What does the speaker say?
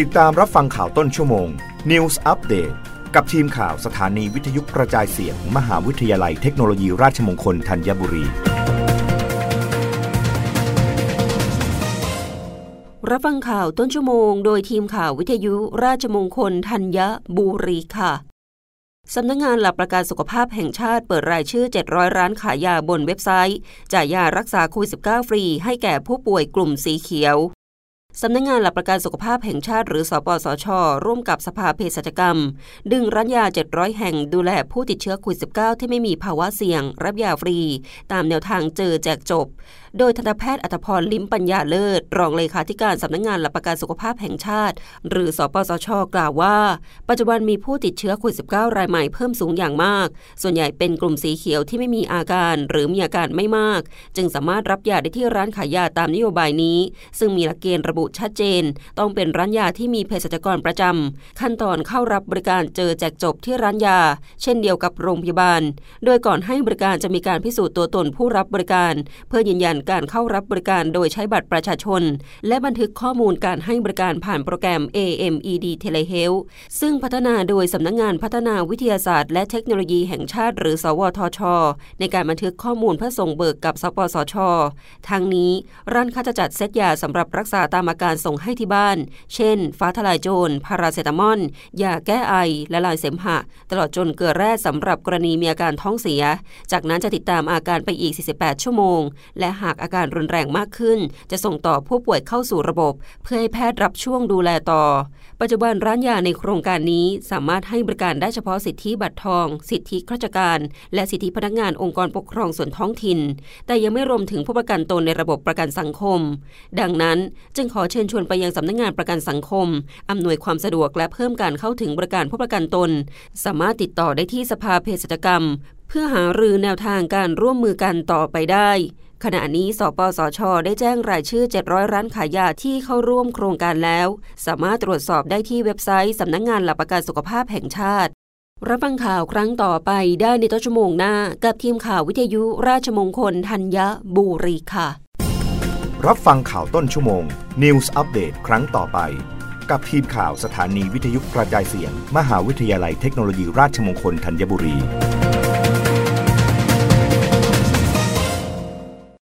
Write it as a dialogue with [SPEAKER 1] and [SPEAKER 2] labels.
[SPEAKER 1] ติดตามรับฟังข่าวต้นชั่วโมง News Update กับทีมข่าวสถานีวิทยุกระจายเสียงมมหาวิทยาลัยเทคโนโลยีราชมงคลธัญบุรี
[SPEAKER 2] รับฟังข่าวต้นชั่วโมง โดยทีมข่าววิทยุราชมงคลธัญบุรีค่ะ สำนักงงานหลักประกันสุขภาพแห่งชาติเปิดรายชื่อ 700 ร้านขายยาบนเว็บไซต์ จ่ายยารักษาโควิด -19 ฟรีให้แก่ผู้ป่วยกลุ่มสีเขียว สำนักงงานหลักประกันสุขภาพแห่งชาติหรือ สปสช ร่วมกับสภาเภสัชกรรม ดึงร้านยา 700 แห่งดูแลผู้ติดเชื้อโควิด -19 ที่ไม่มีภาวะเสี่ยง รับยาฟรี ตามแนวทางเจอแจกจบ โดยทันตแพทย์อัตพรลิมปัญญาเลิศ รองเลขาธิการสำนักงงานหลักประกันสุขภาพแห่งชาติ หรือสปสช กล่าวว่า ปัจจุบันมีผู้ติดเชื้อโควิด -19 รายใหม่เพิ่มสูงอย่างมาก ส่วนใหญ่เป็นกลุ่มสีเขียวที่ไม่มีอาการหรือมีอาการไม่มาก จึงสามารถรับยาได้ที่ร้านขายยาตามนโยบายนี้ ซึ่งมีหลักเกณฑ์ระบุชัดเจน ต้องเป็นร้านยาที่มีเภสัชกรประจำขั้นตอนเข้ารับบริการเจอแจกจบที่ร้านยา เช่นเดียวกับโรงพยาบาล โดยก่อนให้บริการจะมีการพิสูจน์ตัวตนผู้รับบริการ เพื่อยืนยันการเข้ารับบริการโดยใช้บัตรประชาชน และบันทึกข้อมูลการให้บริการผ่านโปรแกรม AMED Telehealth ซึ่งพัฒนาโดยสำนักงงานพัฒนาวิทยาศาสตร์ และเทคโนโลยีแห่งชาติ หรือ สวทช ในการบันทึกข้อมูลเพื่อส่งเบิกกับสปสช ทั้งนี้ร้านค้าจะจัดเซตยาสำหรับรักษาตามอาการส่งให้ที่บ้าน เช่น ฟ้าทลายโจร พาราเซตามอล ยาแก้ไอ และลายเสมหะ ตลอดจนเกลือแร่สำหรับกรณีมีอาการท้องเสีย จากนั้นจะติดตามอาการไปอีก 48 ชั่วโมง และหาากอาการรุนแรงมากขึ้น จะส่งต่อผู้ป่วยเข้าสู่ระบบ เพื่อให้แพทย์รับช่วงดูแลต่อ ปัจจุบันร้านยาในโครงการนี้สามารถให้บริการได้เฉพาะสิทธิบัตรทอง สิทธิข้าราชการ และสิทธิพนักงานองค์กรปกครองส่วนท้องถิ่น แต่ยังไม่รวมถึงผู้ประกันตนในระบบประกันสังคม ดังนั้นจึงขอเชิญชวนไปยังสำนักงงานประกันสังคมอำนวยความสะดวกและเพิ่มการเข้าถึงบริการผู้ประกันตน สามารถติดต่อได้ที่สภาเภสัชกรรม เพื่อหารือแนวทางการร่วมมือกันต่อไปได้ ขณะนี้สปสช ได้แจ้งรายชื่อ 700 ร้านขายยาที่เข้าร่วมโครงการแล้ว สามารถตรวจสอบได้ที่เว็บไซต์สำนักงงานหลักประกันสุขภาพแห่งชาติ รับฟังข่าวครั้งต่อไปได้ในต้นชั่วโมงหน้า กับทีมข่าววิทยุราชมงคลธัญบุรีค่ะ
[SPEAKER 1] รับฟังข่าวต้นชั่วโมง News อัปเดตครั้งต่อไป กับทีมข่าวสถานีวิทยุกระจายเสียง มหาวิทยาลัยเทคโนโลยีราชมงคลธัญบุรี